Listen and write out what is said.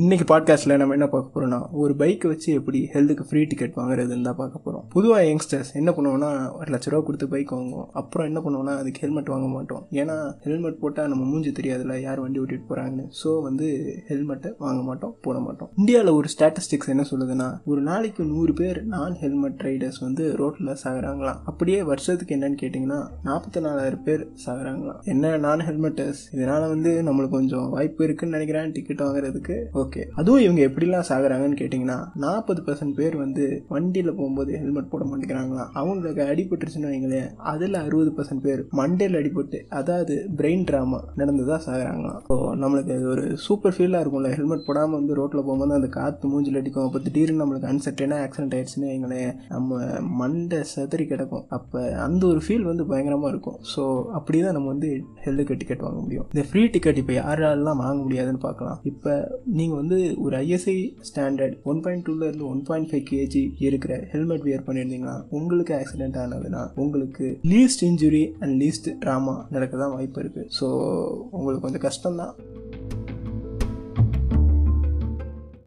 இன்னைக்கு பாட்காஸ்ட்டில் நம்ம என்ன பார்க்க போகிறோம்னா ஒரு பைக்கை வச்சு எப்படி ஹெல்த்துக்கு ஃப்ரீ டிக்கெட் வாங்குறதுன்னு தான் பார்க்க போகிறோம் பொதுவாக யங்ஸ்டர்ஸ் என்ன பண்ணுவோம்னா ஒரு லட்ச ரூபா கொடுத்து பைக் வாங்குவோம். அப்புறம் என்ன பண்ணுவோம்னா அதுக்கு ஹெல்மெட் வாங்க மாட்டோம். ஏன்னா ஹெல்மெட் போட்டால் நம்ம மூஞ்சி தெரியாதுல யார் வண்டி ஓட்டிட்டு போகிறாங்கன்னு ஸோ வந்து ஹெல்மெட்டை வாங்க மாட்டோம் போட மாட்டோம். இந்தியாவில் ஒரு ஸ்டாட்டிஸ்டிக்ஸ் என்ன சொல்லுதுன்னா ஒரு நாளைக்கு நூறு பேர் நான் ஹெல்மெட் ரைடர்ஸ் வந்து ரோட்டில் சாகுறாங்களாம். அப்படியே வருஷத்துக்கு என்னன்னு கேட்டிங்கன்னா நாற்பத்தி நாலாயிரம் பேர் சாகுறாங்களாம். என்ன நான் ஹெல்மெட்டர்ஸ் இதனால் வந்து நம்மளுக்கு கொஞ்சம் வாய்ப்பு இருக்குன்னு நினைக்கிறேன் டிக்கெட் வாங்குறதுக்கு. ஓகே அதுவும் இவங்க எப்படிலாம் சாகுறாங்கன்னு கேட்டிங்கன்னா நாற்பது பர்சன்ட் பேர் வந்து வண்டியில் போகும்போது ஹெல்மெட் போட மாட்டேங்கிறாங்களாம். அவங்களுக்கு அடிபட்டுருச்சுன்னு வைங்களேன் அதில் அறுபது பர்சன்ட் பேர் மண்டையில் அடிபட்டு அதாவது பிரெயின் ட்ராமா நடந்ததாக சாகுறாங்களாம். ஸோ நம்மளுக்கு அது ஒரு சூப்பர் ஃபீலாக இருக்கும்ல. ஹெல்மெட் போடாமல் வந்து ரோட்டில் போகும்போது அந்த காற்று மூஞ்சில் அடிக்கும். அப்போ திடீர்னு நம்மளுக்கு அன்சர்டனாக ஆக்சிடென்ட் ஆயிடுச்சுன்னு வைங்களேன் நம்ம மண்டை செதறி கிடக்கும். அப்போ அந்த ஒரு ஃபீல் வந்து பயங்கரமாக இருக்கும். ஸோ அப்படி தான் நம்ம வந்து ஹெல்த்துக்கு டிக்கெட் வாங்க முடியும். இந்த ஃப்ரீ டிக்கெட் இப்போ யாராலலாம் வாங்க முடியாதுன்னு பார்க்கலாம். இப்போ நீங்கள் நீங்கள் வந்து ஒரு ஐஎஸ்ஐ ஸ்டாண்டர்ட் ஒன் பாயிண்ட் டூலேருந்து ஒன் பாயிண்ட் ஃபைவ் கேஜி இருக்கிற ஹெல்மெட் வியர் பண்ணியிருந்தீங்கன்னா உங்களுக்கு ஆக்சிடென்ட் ஆனதுன்னா உங்களுக்கு least injury and least trauma நடக்க தான் வாய்ப்பு இருக்குது ஸோ உங்களுக்கு கொஞ்சம் கஷ்டம் தான்